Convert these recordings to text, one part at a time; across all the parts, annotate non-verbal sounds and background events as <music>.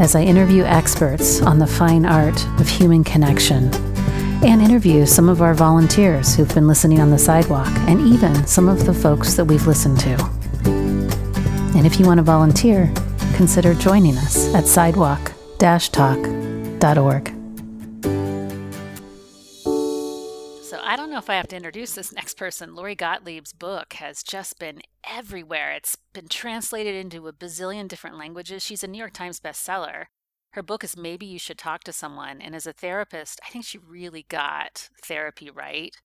as I interview experts on the fine art of human connection and interview some of our volunteers who've been listening on the sidewalk and even some of the folks that we've listened to. And if you want to volunteer, consider joining us at sidewalk if I have to introduce this next person. Lori Gottlieb's book has just been everywhere. It's been translated into a bazillion different languages. She's a New York Times bestseller. Her book is Maybe You Should Talk to Someone. And as a therapist, I think she really got therapy right.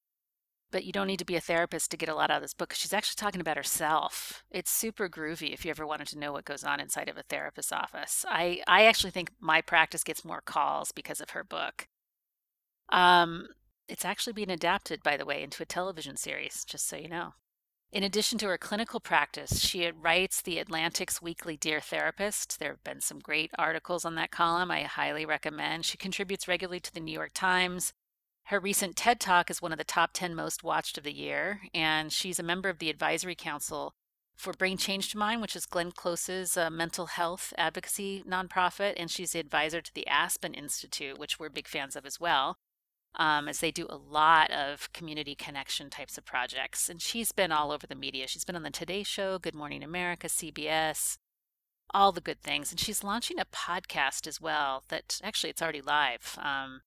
But you don't need to be a therapist to get a lot out of this book. She's actually talking about herself. It's super groovy if you ever wanted to know what goes on inside of a therapist's office. I, I actually think my practice gets more calls because of her book. Um, it's actually being adapted, by the way, into a television series, just so you know. In addition to her clinical practice, she writes the Atlantic's weekly Dear Therapist. There have been some great articles on that column I highly recommend. She contributes regularly to the New York Times. Her recent TED Talk is one of the top 10 most watched of the year, and she's a member of the advisory council for Bring Change to Mind, which is Glenn Close's uh, mental health advocacy nonprofit, and she's the advisor to the Aspen Institute, which we're big fans of as well um, as they do a lot of community connection types of projects. And she's been all over the media. She's been on the Today Show, Good Morning America, CBS, all the good things. And she's launching a podcast as well that actually it's already live um,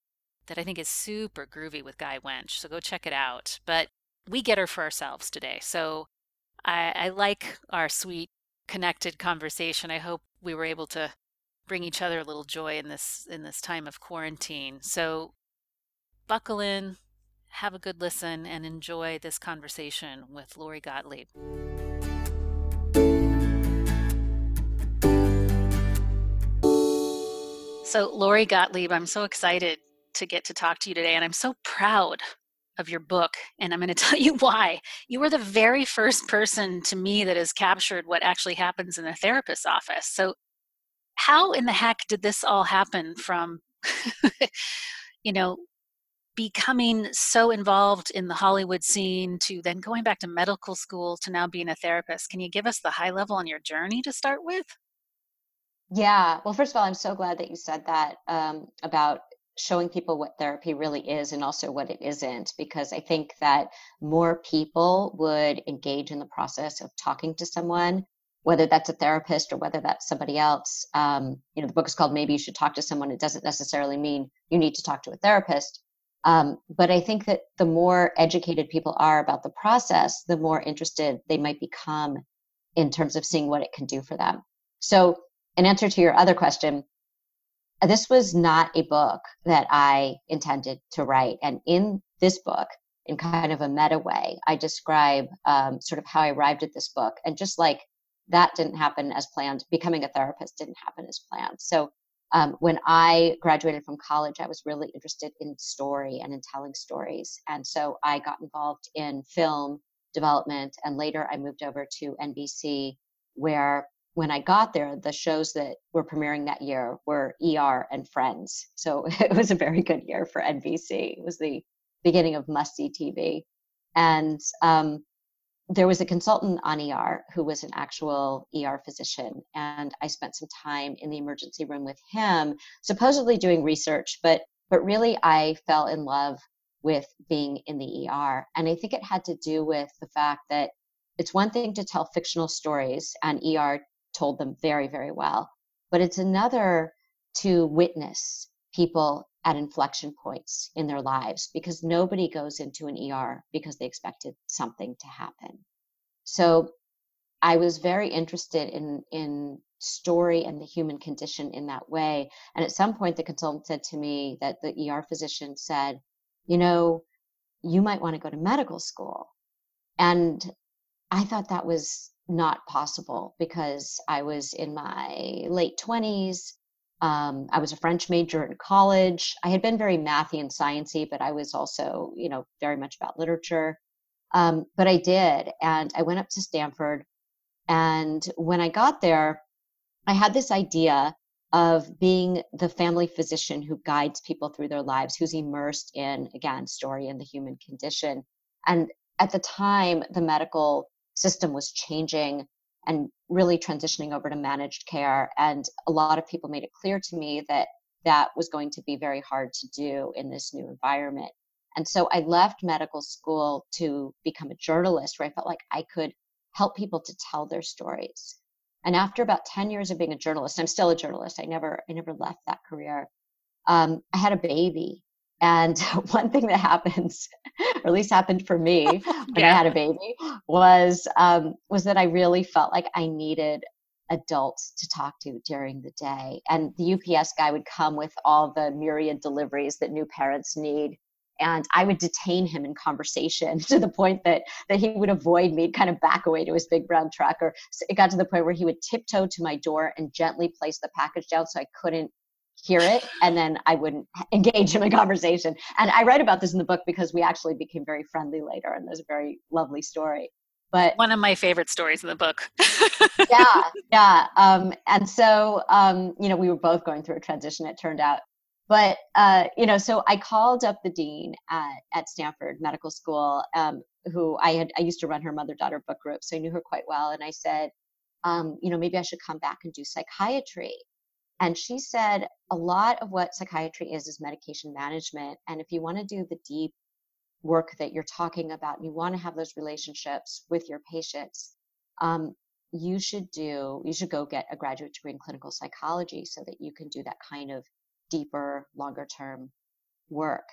that I think is super groovy with Guy Winch. So go check it out. But we get her for ourselves today. So I, I like our sweet connected conversation. I hope we were able to bring each other a little joy in this in this time of quarantine. So buckle in, have a good listen, and enjoy this conversation with Lori Gottlieb. So, Lori Gottlieb, I'm so excited to get to talk to you today, and I'm so proud of your book, and I'm going <laughs> to tell you why. You were the very first person to me that has captured what actually happens in a therapist's office. So, how in the heck did this all happen from, <laughs> you know, becoming so involved in the Hollywood scene to then going back to medical school to now being a therapist. Can you give us the high level on your journey to start with? Yeah. Well, first of all, I'm so glad that you said that um, about showing people what therapy really is and also what it isn't, because I think that more people would engage in the process of talking to someone, whether that's a therapist or whether that's somebody else. Um, you know, the book is called Maybe You Should Talk to Someone. It doesn't necessarily mean you need to talk to a therapist um, but I think that the more educated people are about the process, the more interested they might become in terms of seeing what it can do for them. So, in answer to your other question, this was not a book that I intended to write. And in this book, in kind of a meta way, I describe um, sort of how I arrived at this book. And just like that didn't happen as planned, becoming a therapist didn't happen as planned. So um, when I graduated from college, I was really interested in story and in telling stories. And so I got involved in film development. And later I moved over to NBC, where when I got there, the shows that were premiering that year were ER and Friends. So <laughs> it was a very good year for NBC. It was the beginning of must see TV. And um, there was a consultant on ER who was an actual ER physician, and I spent some time in the emergency room with him, supposedly doing research, but but really I fell in love with being in the ER, and I think it had to do with the fact that it's one thing to tell fictional stories, and ER told them very very well, but it's another to witness people at inflection points in their lives because nobody goes into an ER because they expected something to happen. So I was very interested in in story and the human condition in that way. And at some point the consultant said to me that the ER physician said, you know, you might want to go to medical school. And I thought that was not possible because I was in my late 20s Um, I was a French major in college. I had been very mathy and sciencey, but I was also, you know, very much about literature. Um, but I did, and I went up to Stanford. And when I got there, I had this idea of being the family physician who guides people through their lives, who's immersed in, again, story and the human condition. And at the time, the medical system was changing and really transitioning over to managed care. And a lot of people made it clear to me that that was going to be very hard to do in this new environment. And so I left medical school to become a journalist where I felt like I could help people to tell their stories. And after about 10 years of being a journalist, I'm still a journalist. I never, I never left that career. Um, I had a baby. And <laughs> one thing that happens, <laughs> or at least happened for me <laughs> when yeah. I had a baby, was um, was that I really felt like I needed adults to talk to during the day. And the UPS guy would come with all the myriad deliveries that new parents need and I would detain him in conversation to the point that that he would avoid me, kind of back away to his big brown truck. Or it got to the point where he would tiptoe to my door and gently place the package down so I couldn't hear it, and then I wouldn't <laughs> engage in a conversation. And I write about this in the book because we actually became very friendly later, and there's a very lovely story. But one of my favorite stories in the book. <laughs> yeah, yeah. Um, and so, um, you know, we were both going through a transition. It turned out but uh, you know so i called up the dean at, at stanford medical school um, who i had i used to run her mother daughter book group so i knew her quite well and i said um, you know maybe i should come back and do psychiatry and she said a lot of what psychiatry is is medication management and if you want to do the deep work that you're talking about and you want to have those relationships with your patients um, you should do you should go get a graduate degree in clinical psychology so that you can do that kind of deeper, longer term work.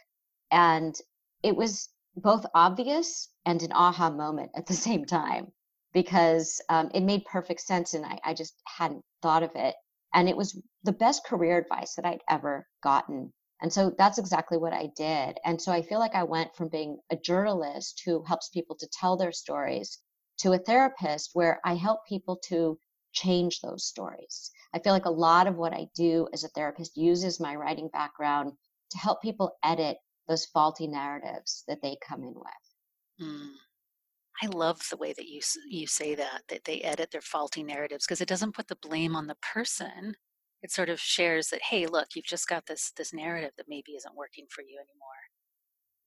And it was both obvious and an aha moment at the <laughs> same time because um, it made perfect sense and I, I just hadn't thought of it. And it was the best career advice that I'd ever gotten. And so that's exactly what I did. And so I feel like I went from being a journalist who helps people to tell their stories to a therapist where I help people to change those stories. I feel like a lot of what I do as a therapist uses my writing background to help people edit those faulty narratives that they come in with. Mm. I love the way that you you say that that they edit their faulty narratives because it doesn't put the blame on the person. It sort of shares that hey, look, you've just got this this narrative that maybe isn't working for you anymore.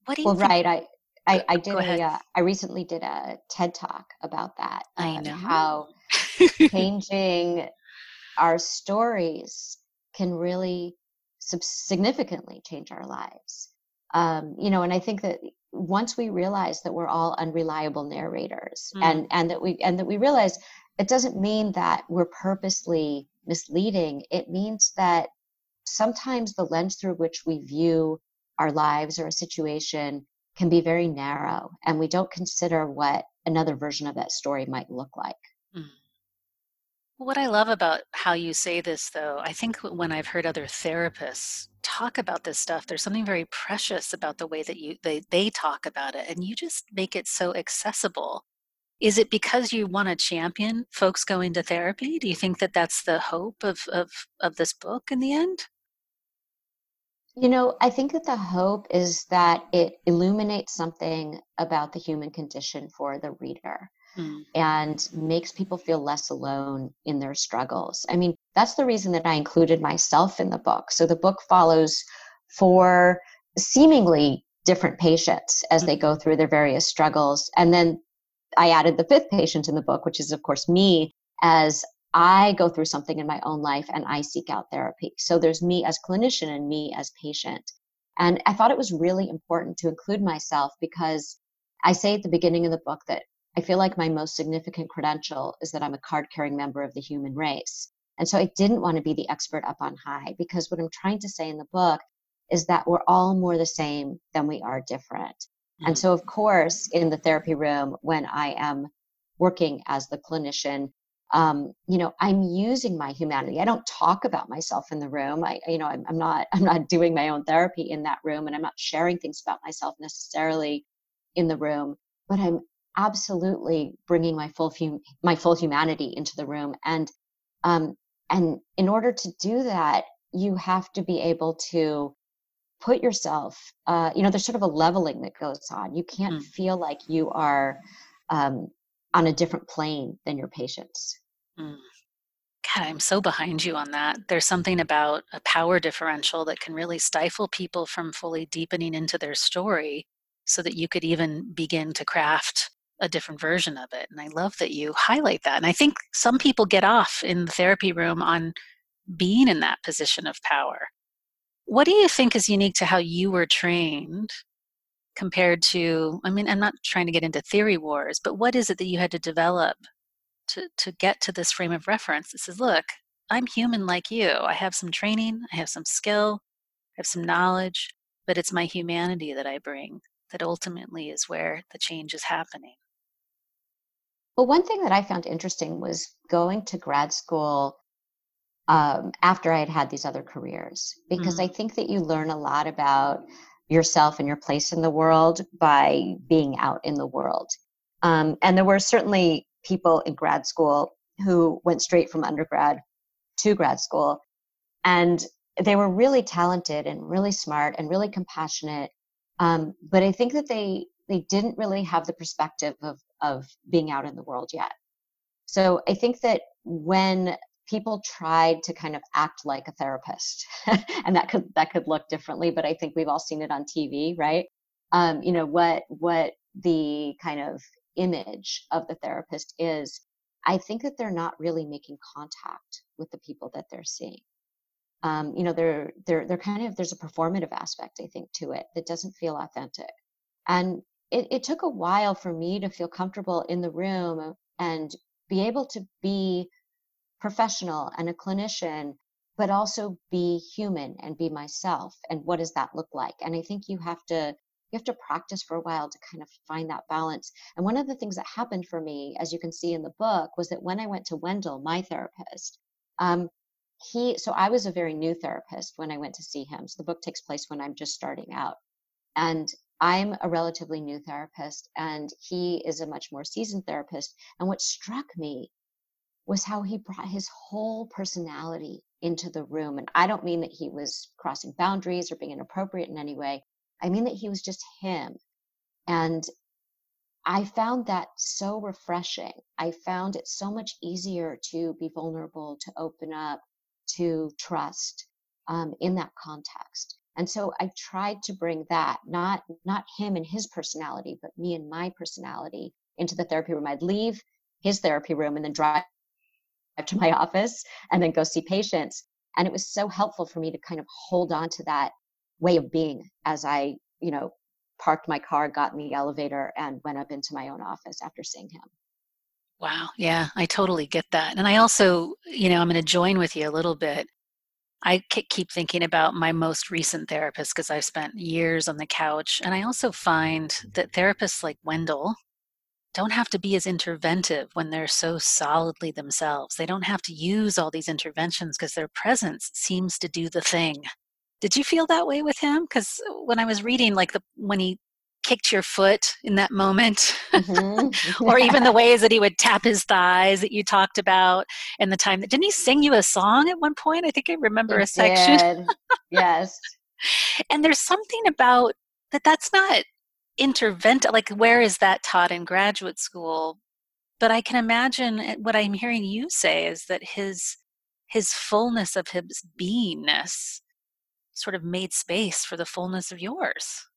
What do you? Well, think? right. I I, I did a. Uh, I recently did a TED talk about that. I know how <laughs> changing our stories can really significantly change our lives. Um, you know, and I think that once we realize that we're all unreliable narrators, mm. and and that we and that we realize it doesn't mean that we're purposely misleading. It means that sometimes the lens through which we view our lives or a situation can be very narrow, and we don't consider what another version of that story might look like. What I love about how you say this, though, I think when I've heard other therapists talk about this stuff, there's something very precious about the way that you they, they talk about it, and you just make it so accessible. Is it because you want to champion folks going to therapy? Do you think that that's the hope of of of this book in the end? You know, I think that the hope is that it illuminates something about the human condition for the reader mm. and makes people feel less alone in their struggles. I mean, that's the reason that I included myself in the book. So the book follows four seemingly different patients as they go through their various struggles. And then I added the fifth patient in the book, which is, of course, me as I go through something in my own life and I seek out therapy. So there's me as clinician and me as patient. And I thought it was really important to include myself because I say at the beginning of the book that I feel like my most significant credential is that I'm a card carrying member of the human race. And so I didn't want to be the expert up on high because what I'm trying to say in the book is that we're all more the same than we are different. Mm-hmm. And so, of course, in the therapy room, when I am working as the clinician, um, you know, I'm using my humanity. I don't talk about myself in the room. I, you know, I'm, I'm not, <laughs> I'm not doing my own therapy in that room, and I'm not sharing things about myself necessarily in the room. But I'm absolutely bringing my full hum- my full humanity into the room and um, and in order to do that you have to be able to put yourself, uh, you know, there's sort of a leveling that goes on. You can't mm. feel like you are um, on a different plane than your patients. Mm. God, I'm so behind you on that. There's something about a power differential that can really stifle people from fully deepening into their story so that you could even begin to craft a different version of it. And I love that you highlight that. And I think some people get off in the therapy room on being in that position of power. What do you think is unique to how you were trained compared to, I mean, I'm not trying to get into theory wars, but what is it that you had to develop to, to get to this frame of reference that says, look, I'm human like you. I have some training, I have some skill, I have some knowledge, but it's my humanity that I bring that ultimately is where the change is happening. Well, one thing that I found interesting was going to grad school um, after I had had these other careers, because mm-hmm. I think that you learn a lot about yourself and your place in the world by being out in the world. Um, and there were certainly people in grad school who went straight from undergrad to grad school. And they were really talented and really smart and really compassionate. Um, but I think that they they didn't really have the perspective of of being out in the world yet. So I think that when people tried to kind of act like a therapist, <laughs> and that could that could look differently, but I think we've all seen it on TV, right? Um, you know what what the kind of image of the therapist is, I think that they're not really making contact with the people that they're seeing. Um, you know, they're they're they're kind of there's a performative aspect, I think, to it that doesn't feel authentic. And it, it took a while for me to feel comfortable in the room and be able to be professional and a clinician but also be human and be myself and what does that look like and i think you have to you have to practice for a while to kind of find that balance. And one of the things that happened for me, as you can see in the book, was that when I went to Wendell, my therapist, um, he, so I was a very new therapist when I went to see him. So the book takes place when I'm just starting out. And I'm a relatively new therapist, and he is a much more seasoned therapist. And what struck me was how he brought his whole personality into the room. And I don't mean that he was crossing boundaries or being inappropriate in any way, I mean that he was just him. And I found that so refreshing. I found it so much easier to be vulnerable, to open up, to trust um, in that context. And so I tried to bring that, not not him and his personality, but me and my personality into the therapy room. I'd leave his therapy room and then drive to my <laughs> office and then go see patients. And it was so helpful for me to kind of hold on to that way of being as I, you know, parked my car, got in the elevator, and went up into my own office after seeing him. Wow. Yeah, I totally get that. And I also, you know, I'm going to join with you a little bit. I keep thinking about my most recent therapist because I've spent years on the couch. And I also find that mm-hmm. therapists like Wendell don't have to be as interventive when they're so solidly themselves. They don't have to use all these interventions because their presence seems to do the thing. Did you feel that way with him? Because when I was reading, like the when he kicked your foot in that moment, mm-hmm. <laughs> or even the ways that he would tap his thighs that you talked about, and the time that didn't he sing you a song at one point? I think I remember a section. yes. <laughs> and there's something about that. That's not interventive. Like where is that taught in graduate school? But I can imagine eh, what I'm hearing you say is that his his fullness of his beingness sort of made space for the fullness of yours.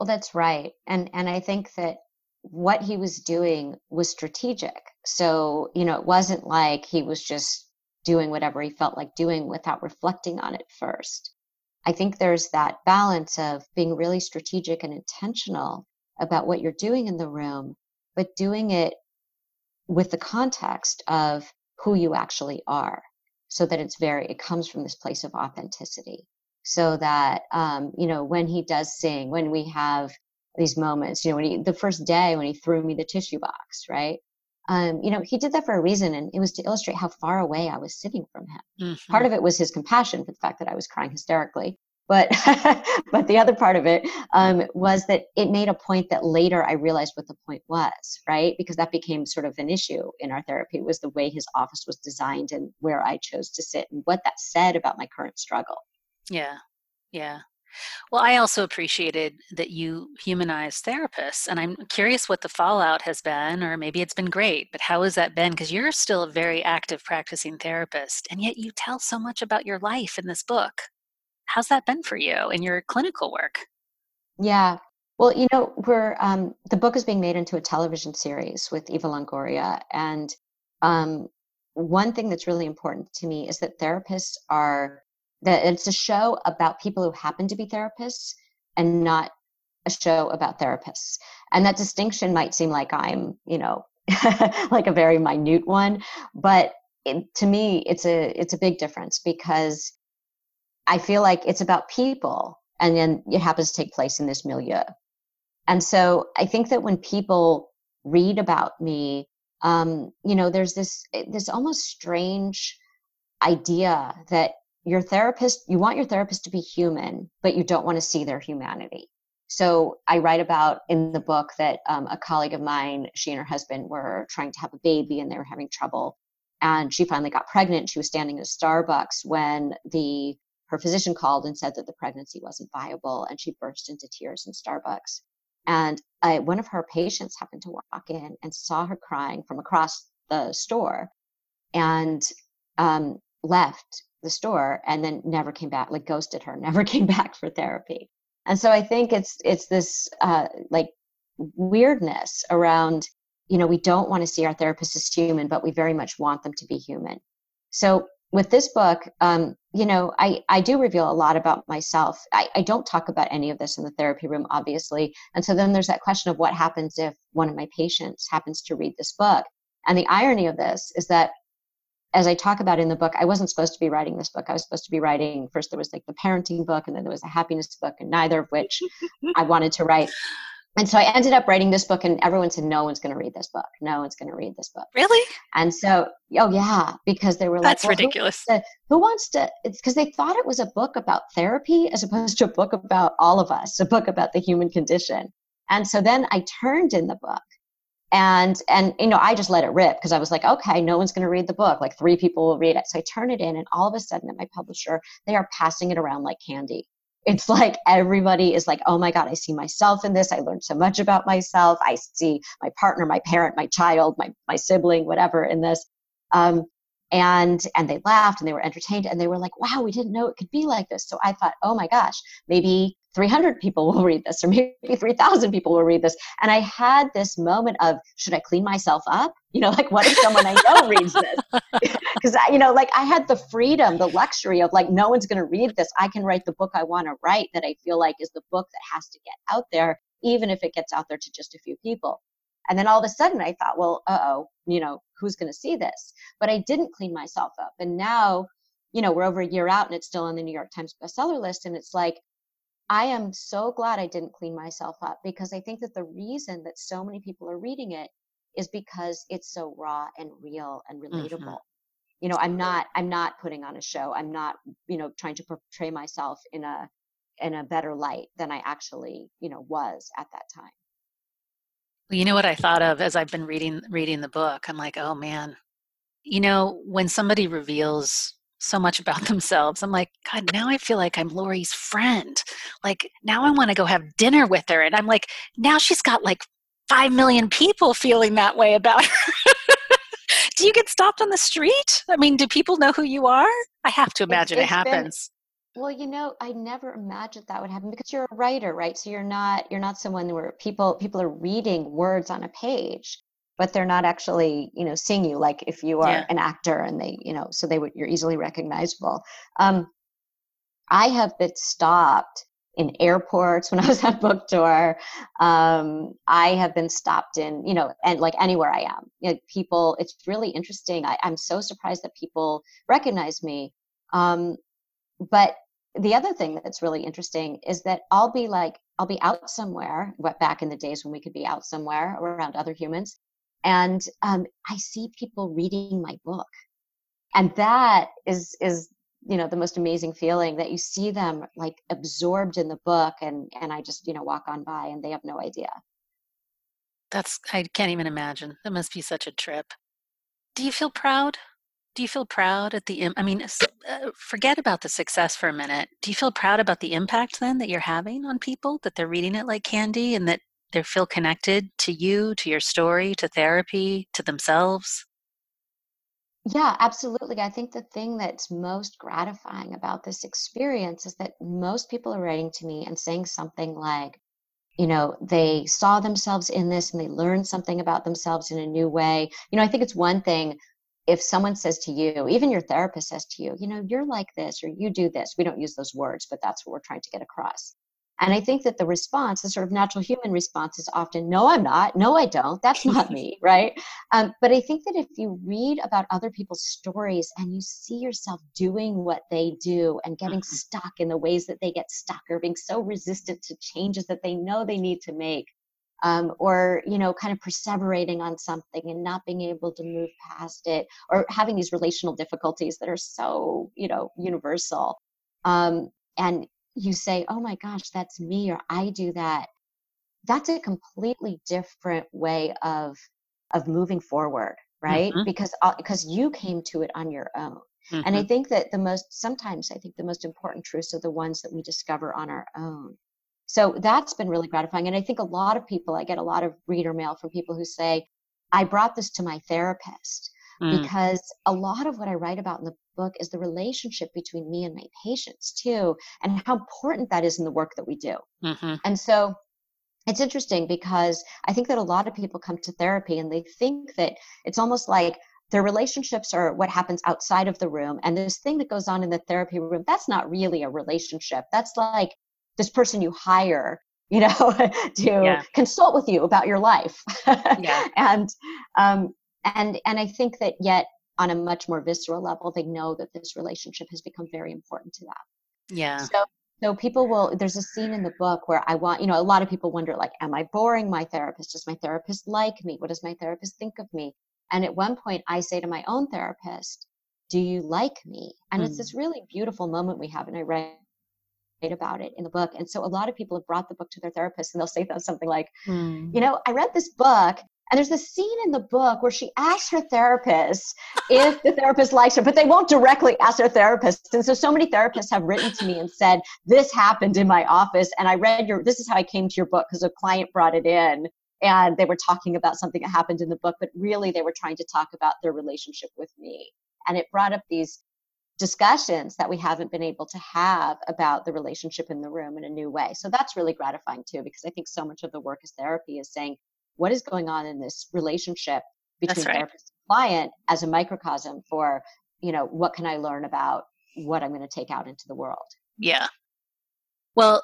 Well, that's right. And and I think that what he was doing was strategic. So, you know, it wasn't like he was just doing whatever he felt like doing without reflecting on it first. I think there's that balance of being really strategic and intentional about what you're doing in the room, but doing it with the context of who you actually are so that it's very, it comes from this place of authenticity so that um, you know when he does sing when we have these moments you know when he the first day when he threw me the tissue box right um, you know he did that for a reason and it was to illustrate how far away i was sitting from him mm-hmm. part of it was his compassion for the fact that i was crying hysterically but <laughs> but the other part of it um, was that it made a point that later I realized what the point was, right? Because that became sort of an issue in our therapy was the way his office was designed and where I chose to sit and what that said about my current struggle. Yeah, yeah. Well, I also appreciated that you humanized therapists, and I'm curious what the fallout has been, or maybe it's been great, but how has that been? Because you're still a very active practicing therapist, and yet you tell so much about your life in this book. How's that been for you in your clinical work? Yeah. Well, you know, we're um, the book is being made into a television series with Eva Longoria, and um, one thing that's really important to me is that therapists are that it's a show about people who happen to be therapists and not a show about therapists. And that distinction might seem like I'm, you know, <laughs> like a very minute one, but it, to me, it's a it's a big difference because I feel like it's about people, and then it happens to take place in this milieu. And so I think that when people read about me, um, you know, there's this this almost strange idea that your therapist, you want your therapist to be human, but you don't want to see their humanity. So I write about in the book that um, a colleague of mine, she and her husband were trying to have a baby and they were having trouble. And she finally got pregnant. She was standing at a Starbucks when the her physician called and said that the pregnancy wasn't viable, and she burst into tears in Starbucks. And I, one of her patients happened to walk in and saw her crying from across the store, and um, left the store and then never came back like ghosted her <laughs> never came back for therapy. And so i think it's it's this uh, like weirdness around you know we don't want to see our therapists as human but we very much want them to be human. So with this book um, you know I, I do reveal a lot about myself. I, I don't talk about any of this in the therapy room obviously. And so then there's that question of what happens if one of my patients happens to read this book. And the irony of this is that as I talk about in the book, I wasn't supposed to be writing this book. I was supposed to be writing first there was like the parenting book and then there was a happiness book and neither of which <laughs> I wanted to write. And so I ended up writing this book and everyone said no one's going to read this book. No one's going to read this book. Really? And so oh yeah, because they were That's like That's well, ridiculous. Who wants, to, who wants to it's because they thought it was a book about therapy as opposed to a book about all of us, a book about the human condition. And so then I turned in the book and and you know i just let it rip because i was like okay no one's going to read the book. Like three people will read it. So i turn it in and all of a sudden at my publisher they are passing it around like candy. It's like everybody is like oh my god i see myself in this. I learned so much about myself. I see my partner my parent my child my, my sibling whatever in this. Um, and and they laughed and they were entertained and they were like wow we didn't know it could be like this. So i thought oh my gosh maybe 300 people will read this or maybe 3000 people will read this and i had this moment of should i clean myself up you know like what if someone i know reads this <laughs> because you know like i had the freedom the luxury of like no one's going to read this i can write the book i want to write that i feel like is the book that has to get out there even if it gets out there to just a few people and then all of a sudden I thought, well, uh oh, you know, who's going to see this? But I didn't clean myself up. And now, you know, we're over a year out and it's still on the New York Times bestseller list. And it's like, I am so glad I didn't clean myself up because I think that the reason that so many people are reading it is because it's so raw and real and relatable. Mm-hmm. You know, I'm not I'm not putting on a show. I'm not, you know, trying to portray myself in a in a better light than I actually, you know, was at that time. Well, you know what I thought of as I've been reading reading the book? I'm like, oh man, you know, when somebody reveals so much about <laughs> themselves, I'm like, God, now I feel like I'm Lori's friend. Like now I want to go have dinner with her. And I'm like, now she's got like five million people feeling that way about her. <laughs> do you get stopped on the street? I mean, do people know who you are? I have to imagine it's, it's it happens. Well, you know, I never imagined that would happen because you're a writer, right? So you're not you're not someone where people people are reading words on a page, but they're not actually, you know, seeing you like if you are yeah. an actor and they, you know, so they would you're easily recognizable. Um, I have been stopped in airports <laughs> when I was at book tour. Um, I have been stopped in, you know, and like anywhere I am. You know, people, it's really interesting. I, I'm so surprised that people recognize me. Um, but the other thing that's really interesting is that I'll be like, I'll be out somewhere, back in the days when we could be out somewhere around other humans, and um, I see people reading my book, and that is is you know the most amazing feeling that you see them like absorbed in the book and and i just you know walk on by and they have no idea. That's i can't even imagine. That must be such a trip. Do you feel proud? Do you feel proud at the i mean uh, forget about the success for a minute. Do you feel proud about the impact then that you're having on people that they're reading it like candy and that they feel connected to you to your story to therapy to themselves yeah, absolutely. I think the thing that's most gratifying about this experience is that most people are writing to me and saying something like, you know, they saw themselves in this and they learned something about themselves in a new way. You know, I think it's one thing if someone says to you, even your therapist says to you, you know, you're like this or you do this. We don't use those words, but that's what we're trying to get across. And I think that the response, the sort of natural human response, is often, no, I'm not. No, I don't. That's not <laughs> me, right? Um, but I think that if you read about other people's stories and you see yourself doing what they do and getting mm-hmm. stuck in the ways that they get stuck or being so resistant to changes that they know they need to make, um, or you know kind of perseverating on something and not being able to move past it or having these relational difficulties that are so you know universal um, and you say, oh my gosh, that's me, or I do that, that's a completely different way of of moving forward, right? Mm-hmm. Because because you came to it on your own. Mm-hmm. And I mm-hmm. think that the most sometimes I think the most important truths are the ones that we discover on our own. So that's been really gratifying. And I think a lot of people, I get a lot of reader mail from people who say, I brought this to my therapist mm. because a lot of what I write about in the book is the relationship between me and my patients too, and how important that is in the work that we do. Mm-hmm. And so it's interesting because I think that a lot of people come to therapy and they think that it's almost like their relationships are what happens outside of the room and this thing that goes on in the therapy room that's not really a relationship that's like this person you hire you know <laughs> to yeah. consult with you about your life yeah. <laughs> and um, and and i think that yet on a much more visceral level they know that this relationship has become very important to them. Yeah. So so people will there's a scene in the book where i want you know a lot of people wonder like am i boring my therapist? Does my therapist like me? What does my therapist think of me? And at one point i say to my own therapist do you like me? And mm. it's this really beautiful moment we have and i write about it in the book. And so a lot of people have brought the book to their therapist and they'll say something like mm. you know i read this book and there's a scene in the book where she asks her therapist if the therapist likes her, but they won't directly ask their therapist. And so, so many therapists have written to me and said, This happened in my office. And I read your, this is how I came to your book because a client brought it in and they were talking about something that happened in the book, but really they were trying to talk about their relationship with me. And it brought up these discussions that we haven't been able to have about the relationship in the room in a new way. So that's really gratifying too, because I think so much of the work as therapy is saying, what is going on in this relationship between right. therapist and client as a microcosm for you know what can i learn about what i'm going to take out into the world? Yeah. Well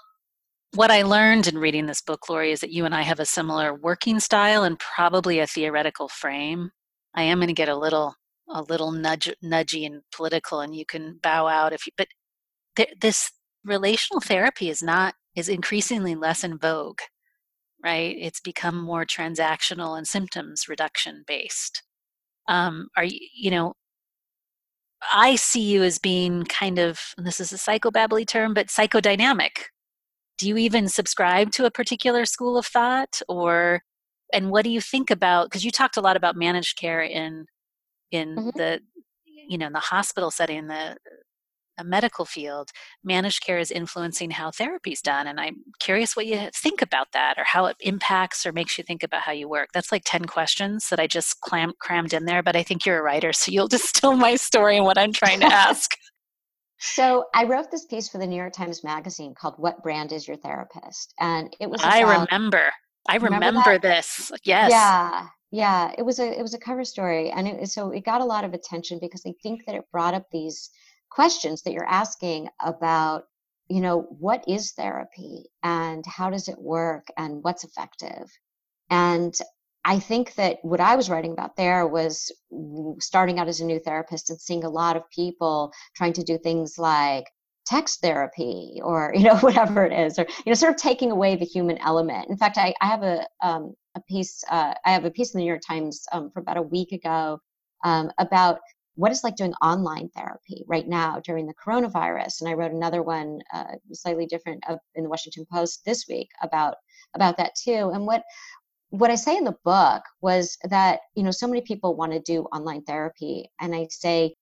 what i learned in reading this book lori is that you and i have a similar working style and probably a theoretical frame. I am going to get a little a little nudge nudgy and political and you can bow out if you but th- this relational therapy is not is increasingly less in vogue right? It's become more transactional and symptoms reduction based. Um, are you, you know, I see you as being kind of, this is a psychobabbly term, but psychodynamic. Do you even subscribe to a particular school of thought or, and what do you think about, because you talked a lot about managed care in, in mm-hmm. the, you know, in the hospital setting, the a medical field, managed care is influencing how therapy is done. And I'm curious what you think about that or how it impacts or makes you think about how you work. That's like 10 questions that I just clam- crammed in there, but I think you're a writer, so you'll <laughs> distill my story and what I'm trying to <laughs> ask. so I wrote this piece for the New York Times Magazine called What Brand is Your Therapist? And it was. About, I remember. I remember, remember this. Yes. Yeah. Yeah, it was a it was a cover story, and it, so it got a lot of attention because I think that it brought up these questions that you're asking about you know what is therapy and how does it work and what's effective? And i think that what i was writing about there was starting out as a new therapist and seeing a lot of people trying to do things like text therapy or <laughs> you know whatever it is or you know sort of taking away the human element. In fact i, I have a, um, a piece uh, i have a piece in the new york times um, from about a week ago um, about what it's like doing online therapy right now during the coronavirus. And I wrote another one, uh, slightly different, uh, in the Washington Post this week about about that too. And what what I say in the book was that you know so many people want to do online therapy, and I say,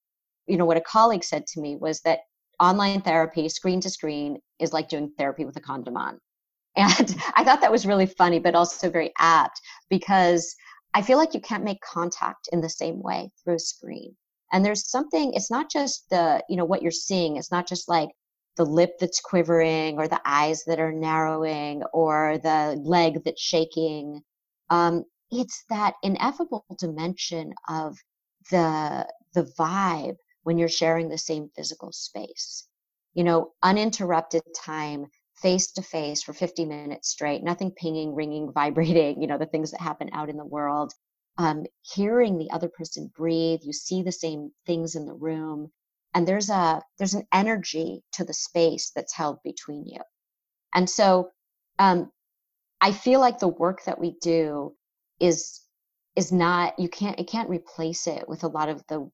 you know, what a colleague said to me was that online therapy, screen to screen, is like doing therapy with a condom on. <laughs> And I thought that was really funny, but also very apt because I feel like you can't make contact in the same way through a screen. And there's something, it's not just the, you know, what you're seeing. It's not just like the lip that's quivering or the eyes that are narrowing or the leg that's shaking. Um, it's that ineffable dimension of the the vibe when you're sharing the same physical space. You know, uninterrupted time, face to face for 50 minutes straight, nothing pinging, ringing, <laughs> vibrating, you know, the things that happen out in the world. Um, hearing the other person breathe, you see the same things in the room, and there's a there's an energy to the space that's held between you. And so um, I feel like the work that we do is is not you can't it can't replace it with a lot of the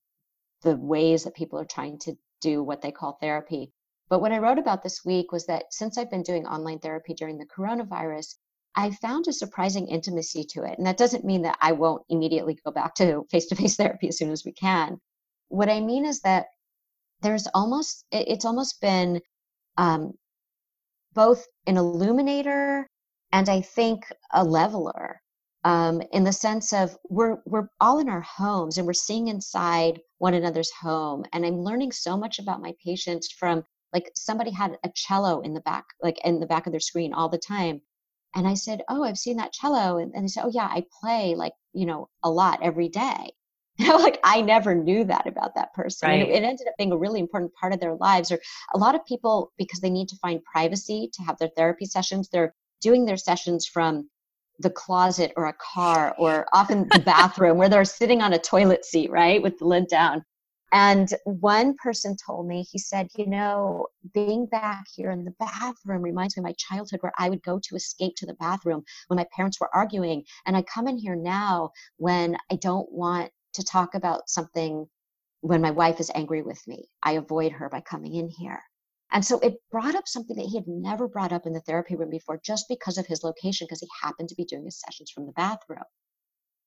the ways that people are trying to do what they call therapy. But what I wrote about this week was that since I've been doing online therapy during the coronavirus, I found a surprising intimacy to it. And that doesn't mean that I won't immediately go back to face to face therapy as soon as we can. What I mean is that there's almost, it's almost been um, both an illuminator and I think a leveler um, in the sense of we're we're all in our homes and we're seeing inside one another's home and i'm learning so much about my patients from like somebody had a cello in the back like in the back of their screen all the time and i said oh i've seen that cello and, and they said oh yeah i play like you know a lot every day <laughs> you know like i never knew that about that person right. and it, it ended up being a really important part of their lives or a lot of people because they need to find privacy to have their therapy sessions they're doing their sessions from the closet or a car or often the bathroom where they're sitting on a toilet seat, right, with the lid down. And one person told me, he said, you know, being back here in the bathroom reminds me of my childhood where I would go to escape to the bathroom when my parents were arguing. And I come in here now when I don't want to talk about something when my wife is angry with me. I avoid her by coming in here. And so it brought up something that he had never brought up in the therapy room before just because of his location, because he happened to be doing his sessions from the bathroom.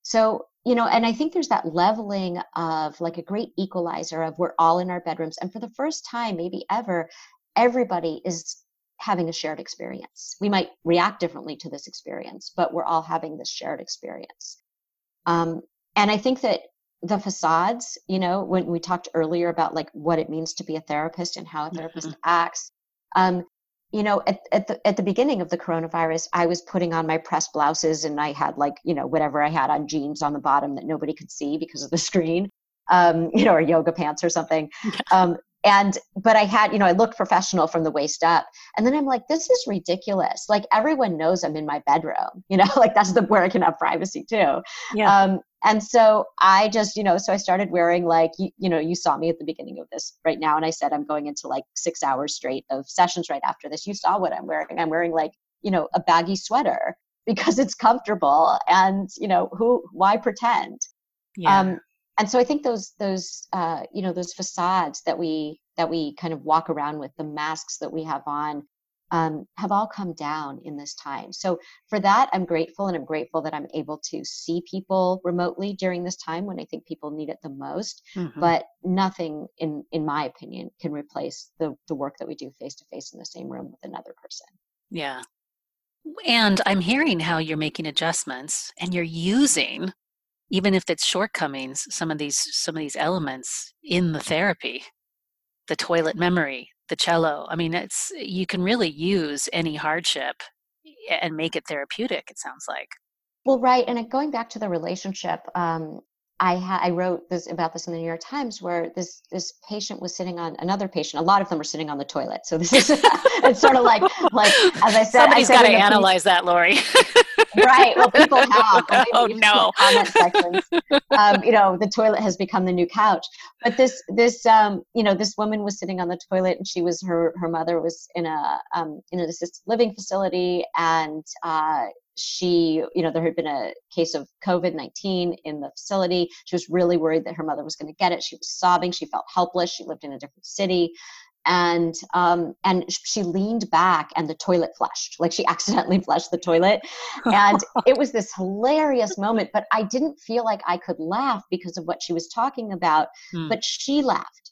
So, you know, and I think there's that leveling of like a great equalizer of we're all in our bedrooms. And for the first time, maybe ever, everybody is having a shared experience. We might react differently to this experience, but we're all having this shared experience. Um, and I think that the facades you know when we talked earlier about like what it means to be a therapist and how a therapist mm-hmm. acts um, you know at, at the at the beginning of the coronavirus i was putting on my press blouses and i had like you know whatever i had on jeans on the bottom that nobody could see because of the screen um, <laughs> you know or yoga pants or something. <laughs> Um, and but i had you know i looked professional from the waist up. And then i'm like this is ridiculous. Like everyone knows i'm in my bedroom you know <laughs> like that's the where i can have privacy too. Yeah. um and so i just you know so i started wearing like you, you know you saw me at the beginning of this right now and i said i'm going into like six hours straight of sessions right after this. You saw what i'm wearing. I'm wearing like you know a baggy sweater <laughs> because it's comfortable and you know who why pretend? Yeah. um and so I think those those uh, you know those facades that we that we kind of walk around with, the masks that we have on, um, have all come down in this time. So for that, I'm grateful, and I'm grateful that I'm able to see people remotely during this time when I think people need it the most. Mm-hmm. But nothing, in in my opinion, can replace the the work that we do face to face in the same room with another person. Yeah. And I'm hearing how you're making adjustments and you're using even if it's shortcomings some of these some of these elements in the therapy the toilet memory the cello i mean it's you can really use any hardship and make it therapeutic it sounds like well right and going back to the relationship um, I, ha- I wrote this about this in the New York Times where this this patient was sitting on another patient. A lot of them are sitting on the toilet. So this is <laughs> it's sort of like like as I said, somebody's got to analyze piece, that, Lori. <laughs> right. Well, people <laughs> have. oh no. Comment sections. Um, you know, the toilet has become the new couch. But this this um, you know this woman was sitting on the toilet and she was her her mother was in a um, in an assisted living facility and uh, she, you know, there had been a case of COVID 19 in the facility. She was really worried that her mother was going to get it. She was sobbing. She felt helpless. She lived in a different city. And um, and she leaned back, and the toilet flushed. Like she <laughs> accidentally flushed the toilet, and <laughs> it was this hilarious moment. But I didn't feel like I could laugh because of what she was talking about. Mm. But she laughed,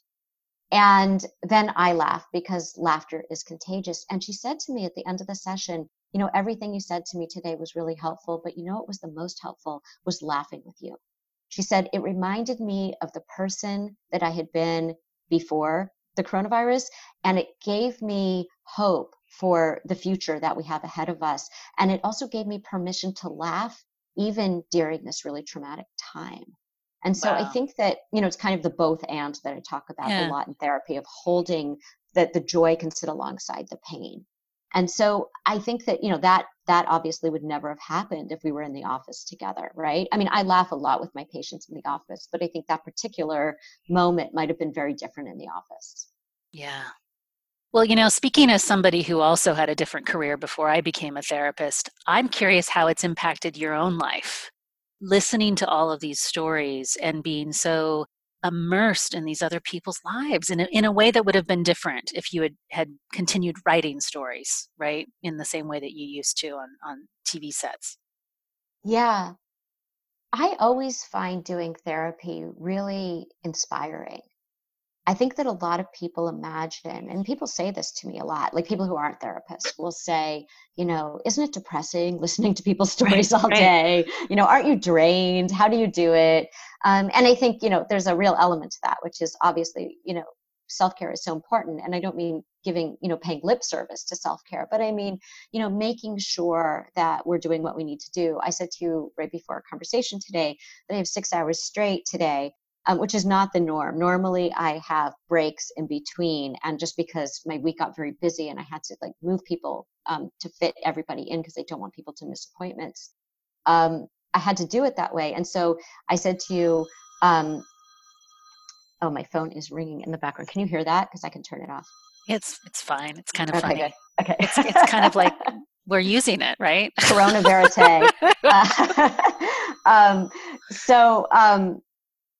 and then I laughed because laughter is contagious. And she said to me at the end of the session, you know, everything you said to me today was really helpful, but you know what was the most helpful was laughing with you. She said, it reminded me of the person that I had been before the coronavirus, and it gave me hope for the future that we have ahead of us. And it also gave me permission to laugh even during this really traumatic time. And so wow. I think that, you know, it's kind of the both and that I talk about yeah. a lot in therapy of holding that the joy can sit alongside the pain. And so I think that, you know, that that obviously would never have happened if we were in the office together, right? I mean, I laugh a lot with my patients in the office, but I think that particular moment might have been very different in the office. Yeah. Well, you know, speaking as somebody who also had a different career before I became a therapist, I'm curious how it's impacted your own life listening to all of these stories and being so immersed in these other people's lives in a, in a way that would have been different if you had, had continued writing stories, right? In the same way that you used to on, on TV sets. Yeah. I always find doing therapy really inspiring. I think that a lot of people imagine, and people say this to me a lot, like people who aren't therapists will say, you know, isn't it depressing <laughs> listening to people's stories right, all right. day? You know, aren't you drained? How do you do it? Um, and I think, you know, there's a real element to that, which is obviously, you know, self care is so important. And I don't mean giving, you know, paying lip service to self care, but I mean, you know, making sure that we're doing what we need to do. I said to you right before our conversation today that I have six hours straight today um, which is not the norm. Normally, I have breaks in between, and just because my week got very busy and I had to like move people um, to fit everybody in because I don't want people to miss appointments, um, I had to do it that way. And so I said to you, um, "Oh, my phone is ringing in the background. Can you hear that? Because I can turn it off." It's it's fine. It's kind of okay, funny. Good. Okay, it's it's kind of like <laughs> we're using it, right? Corona verite. uh, <laughs> <laughs> um, so um,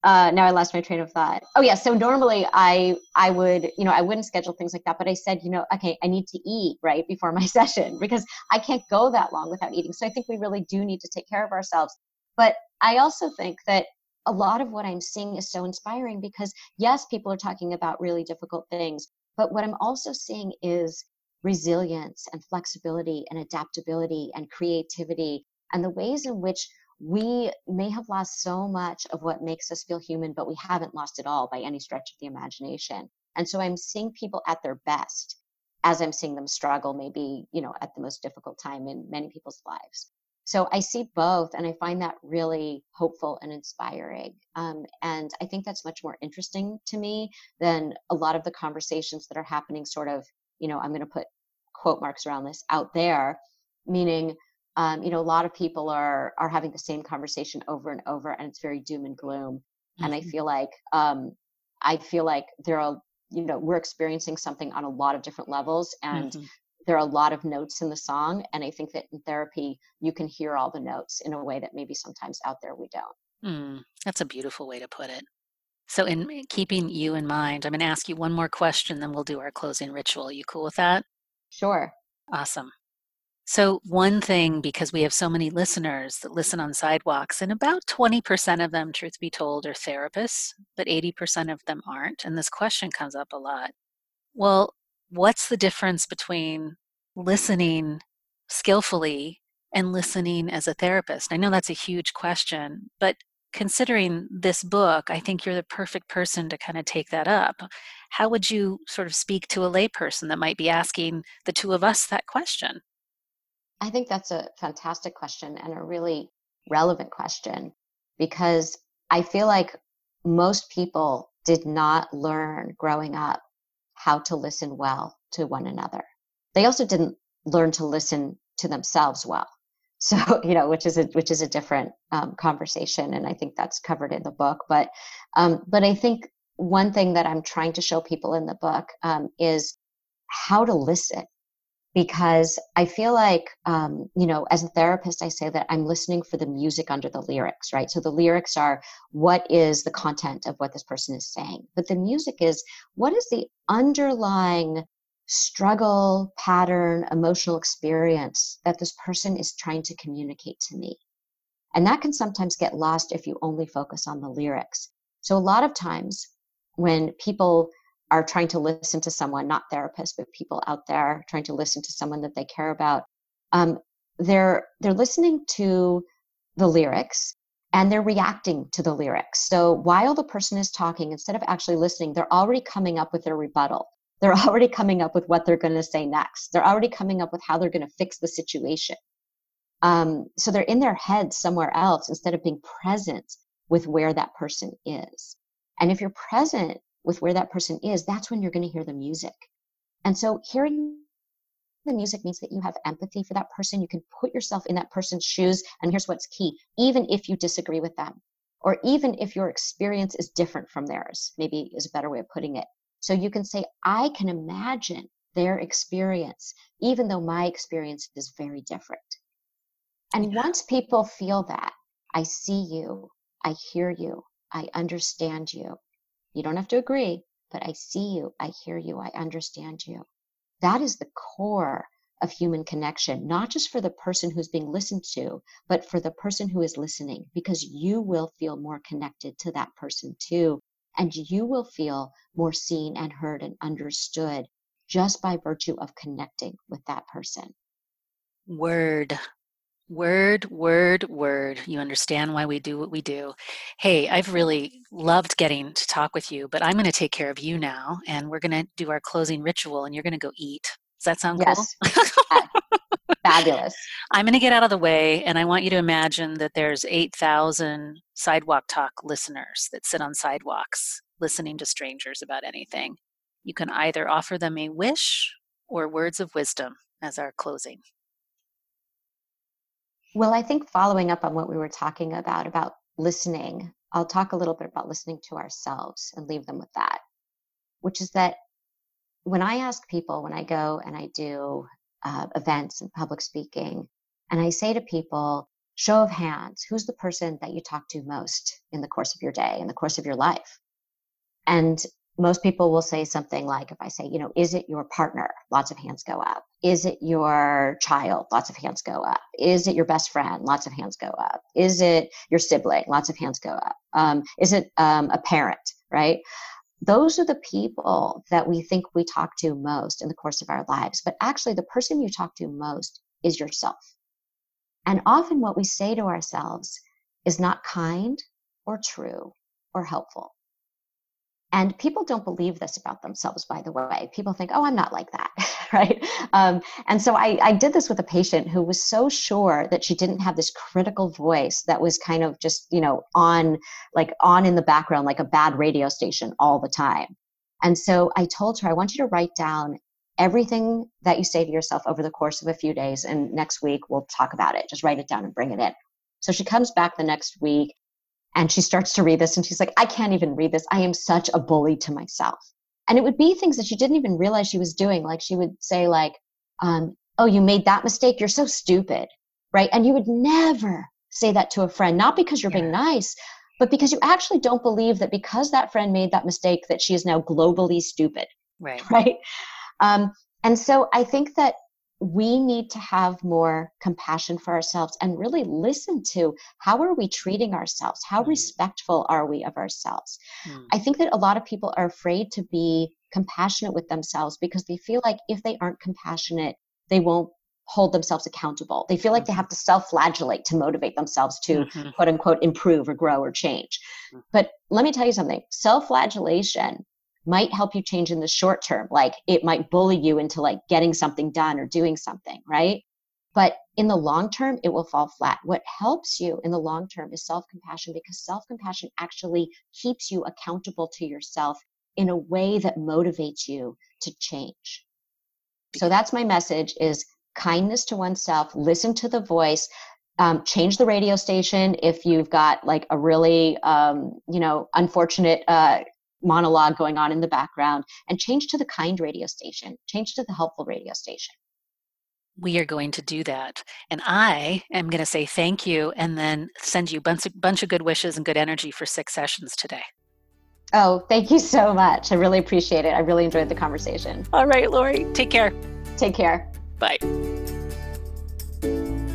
uh, now I lost my train of thought. Oh yeah, so normally I I would you know I wouldn't schedule things like that, but I said you know okay I need to eat right before my <laughs> session because I can't go that long without eating. So I think we really do need to take care of ourselves. But I also think that a lot of what I'm seeing is so inspiring because yes, people are talking about really difficult things, but what I'm also seeing is resilience and flexibility and adaptability and creativity and the ways in which we may have lost so much of what makes us feel human, but we haven't lost it all by any stretch of the imagination. And so I'm seeing people at their best as I'm seeing them struggle, maybe, you know, at the most difficult time in many people's lives. So I see both, and I find that really hopeful and inspiring. Um, and I think that's much more interesting to me than a lot of the conversations that are happening, sort of, you know, I'm going to put quote marks around this out there, meaning um, you know, a lot of people are are having the same conversation over and over, and it's very doom and gloom. Mm-hmm. And I mm-hmm. feel like um, I feel like there are, you know, we're experiencing something on a lot of different levels, and mm-hmm. there are a lot of notes in the song. And I think that in therapy, you can hear all the notes in a way that maybe sometimes out there we don't. Mm, that's a beautiful way to put it. So, in keeping you in mind, I'm going to ask you one more question, then we'll do our closing ritual. Are you cool with that? Sure. Awesome. So, one thing, because we have so many listeners that listen on sidewalks, and about 20% of them, truth be told, are therapists, but 80% of them aren't. And this question comes up a lot. Well, what's the difference between listening skillfully and listening as a therapist? I know that's a huge question, but considering this book, I think you're the perfect person to kind of take that up. How would you sort of speak to a layperson that might be asking the two of us that question? I think that's a fantastic question and a really relevant question because I feel like most people did not learn growing up how to listen well to one another. They also didn't learn to listen to themselves well. <laughs> So, you know, which is a which is a different um, conversation, and I think that's covered in the book. But, um, but I think one thing that I'm trying to show people in the book um, is how to listen because I feel like, um, you know, as a therapist, I say that I'm listening for the music under the lyrics, right? So the lyrics are what is the content of what this person is saying, but the music is what is the underlying struggle, pattern, emotional experience that this person is trying to communicate to me. And that can sometimes get lost if you only focus on the lyrics. So a lot of times when people are trying to listen to someone, not therapists, but people out there trying to listen to someone that they care about, um, they're they're listening to the lyrics and they're reacting to the lyrics. So while the person is talking, instead of actually listening, they're already coming up with their rebuttal. They're <laughs> already coming up with what they're going to say next. They're already coming up with how they're going to fix the situation. Um, so they're in their head somewhere else instead of being present with where that person is. And if you're present with where that person is, that's when you're going to hear the music. And so hearing the music means that you have empathy for that person. You can put yourself in that person's shoes. And here's what's key even if you disagree with them, or even if your experience is different from theirs, maybe is a better way of putting it. So you can say, I can imagine their experience, even though my experience is very different. And yeah. once people feel that, I see you, I hear you, I understand you, you don't have to agree, but I see you, I hear you, I understand you. That is the core of human connection, not just for the person who's being listened to, but for the person who is listening, because you will feel more connected to that person too. And you will feel more seen and heard and understood just by virtue of connecting with that person. Word. Word, word, word. You understand why we do what we do. Hey, I've really loved getting to talk with you, but I'm going to take care of you now, and we're going to do our closing ritual, and you're going to go eat. Does that sound yes. cool? Fabulous. I'm going to get out of the way, and I want you to imagine that there's 8,000 Sidewalk Talk listeners that sit on sidewalks listening to strangers about anything. You can either offer them a wish or words of wisdom as our closing. Well, I think following up on what we were talking about, about listening, I'll talk a little bit about listening to ourselves and leave them with that, which is that when I ask people, when I go and I do uh, events and public speaking, and I say to people, show of hands, who's the person that you talk to most in the course of your day, in the course of your life? And most people will say something like, if I say, you know, is it your partner? Lots of hands go up. Is it your child? Lots of hands go up. Is it your best friend? Lots of hands go up. Is it your sibling? Lots of hands go up. Um, is it um, a parent? Right? Those are the people that we think we talk to most in the course of our lives. But actually, the person you talk to most is yourself. And often what we say to ourselves is not kind or true or helpful. And people don't believe this about themselves, by the way. People think, oh, I'm not like that, <laughs> right? Um, and so I, I did this with a patient who was so sure that she didn't have this critical voice that was kind of just, you know, on, like on in the background, like a bad radio station all the time. And so I told her, I want you to write down everything that you say to yourself over the course of a few days. And next week we'll talk about it. Just write it down and bring it in. So she comes back the next week and she starts to read this and she's like, I can't even read this. I am such a bully to myself. And it would be things that she didn't even realize she was doing. Like she would say, like, um, oh, you made that mistake. You're so stupid. Right. And you would never say that to a friend, not because you're yeah. being nice, but because you actually don't believe that because that friend made that mistake, that she is now globally stupid. Right. <laughs> Right. Um, and so I think that we need to have more compassion for ourselves and really listen to how are we treating ourselves how mm. respectful are we of ourselves mm. i think that a lot of people are afraid to be compassionate with themselves because they feel like if they aren't compassionate they won't hold themselves accountable they feel like they mm-hmm. have to self-flagellate to motivate themselves to mm-hmm. quote unquote improve or grow or change mm. but let me tell you something self-flagellation might help you change in the short term. Like it might bully you into like getting something done or doing something, right? But in the long term, it will fall flat. What helps you in the long term is self compassion because self compassion actually keeps you accountable to yourself in a way that motivates you to change. So that's my message is kindness to oneself, listen to the voice, um, change the radio station if you've got like a really um, you know unfortunate uh, monologue going on in the background and change to the kind radio station, change to the helpful radio station. we are going to do that. And I am going to say thank you and then send you a bunch of, bunch of good wishes and good energy for six sessions today. Oh, thank you so much. I really appreciate it. I really enjoyed the conversation. All right, Lori. Take care. Take care. Bye.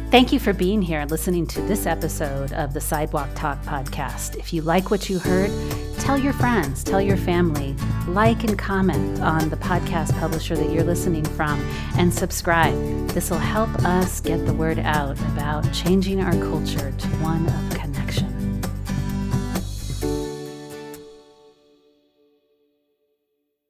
Thank you for being here and listening to this episode of the Sidewalk Talk podcast. If you like what you heard, tell your friends, tell your family, like and comment on the podcast publisher that you're listening from, and subscribe. This will help us get the word out about changing our culture to one of connection